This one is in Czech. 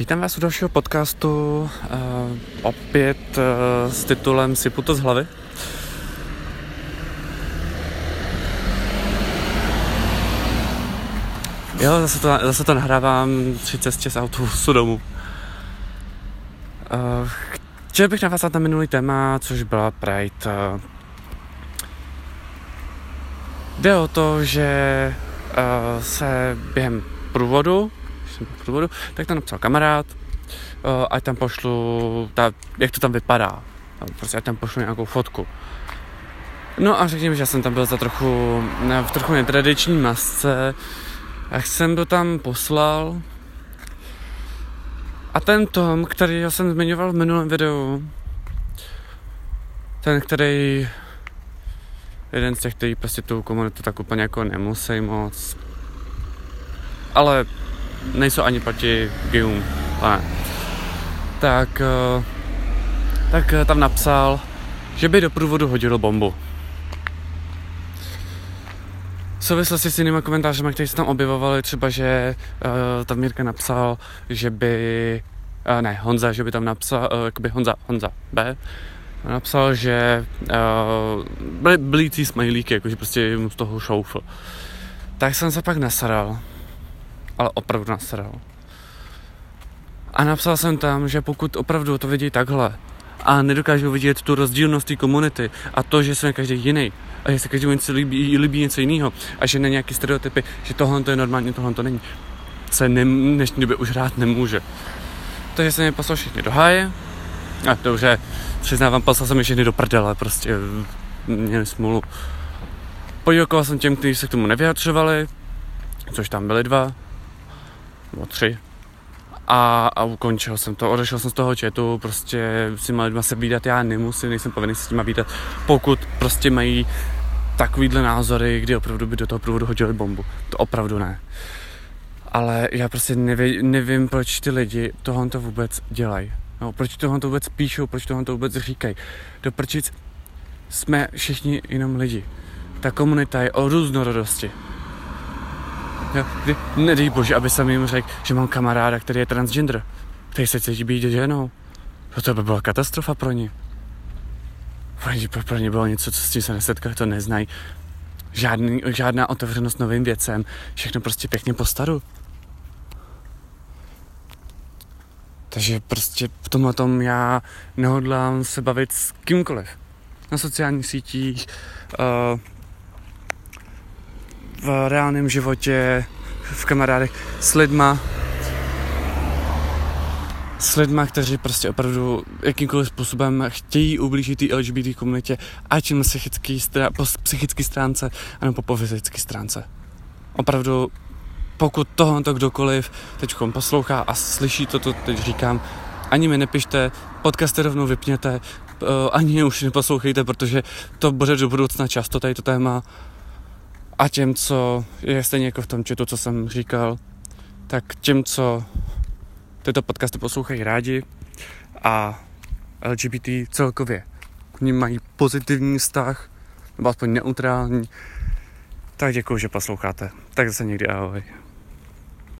Vítám vás u dalšího podcastu, uh, opět uh, s titulem Sypu to z hlavy. Jo, zase to, zase to nahrávám při cestě z autobusu domů. Uh, chtěl bych navázat na minulý téma, což byla Pride. Uh, jde o to, že uh, se během průvodu jsem v průvodu, tak tam napsal kamarád, uh, ať tam pošlu, ta, jak to tam vypadá, prostě ať tam pošlu nějakou fotku. No a řekněme, že já jsem tam byl za trochu, v trochu netradiční masce, a jsem to tam poslal. A ten Tom, který já jsem zmiňoval v minulém videu, ten, který jeden z těch, který prostě tu komunitu tak úplně jako nemusí moc, ale nejsou ani proti gayům, ne. Tak, eh, tak eh, tam napsal, že by do průvodu hodil bombu. V souvislosti s jinými komentářemi, které se tam objevovali, třeba, že uh, tam Mírka napsal, že by, uh, ne, Honza, že by tam napsal, uh, jakoby Honza, Honza B, napsal, že uh, byly blící smajlíky, jakože prostě mu z toho šoufl. Tak jsem se pak nasadal ale opravdu nasral. A napsal jsem tam, že pokud opravdu to vidí takhle a nedokážou vidět tu rozdílnost té komunity a to, že jsme každý jiný a že se každému něco líbí, líbí něco jiného a že není nějaký stereotypy, že tohle to je normálně, tohle to není, se ne, dnešní době už hrát nemůže. Takže jsem je poslal všechny do háje a dobře, přiznávám, poslal jsem je všechny do prdele, prostě měli smůlu. Poděkoval jsem těm, kteří se k tomu nevyjadřovali, což tam byli dva, nebo tři. A, a ukončil jsem to, odešel jsem z toho chatu, prostě s těma lidma se výdat já nemusím, nejsem povinný s těma výdat, pokud prostě mají takovýhle názory, kdy opravdu by do toho průvodu hodili bombu. To opravdu ne. Ale já prostě neví, nevím, proč ty lidi tohle to vůbec dělají. No, proč tohle to vůbec píšou, proč tohle to vůbec říkají. Do prčic jsme všichni jenom lidi. Ta komunita je o různorodosti. Nedej bože, aby jsem jim řekl, že mám kamaráda, který je transgender, který se cítí být ženou. To, to by byla katastrofa pro ně. Pro ně, pro, ně bylo něco, co s tím se nesetkali, to neznají. Žádný, žádná otevřenost novým věcem, všechno prostě pěkně po staru. Takže prostě v tomhle tom já nehodlám se bavit s kýmkoliv. Na sociálních sítích, uh, v reálném životě, v kamarádech, s lidma, s lidma, kteří prostě opravdu jakýmkoliv způsobem chtějí ublížit té LGBT komunitě, ať na psychické, strá- po psychické stránce, anebo po fyzické stránce. Opravdu, pokud tohle to kdokoliv teď poslouchá a slyší to, co teď říkám, ani mi nepište, podcasty rovnou vypněte, uh, ani už neposlouchejte, protože to bude do budoucna často tady to téma a těm, co je stejně jako v tom četu, co jsem říkal, tak těm, co tyto podcasty poslouchají rádi a LGBT celkově k ním mají pozitivní vztah, nebo aspoň neutrální, tak děkuji, že posloucháte. Tak zase někdy ahoj.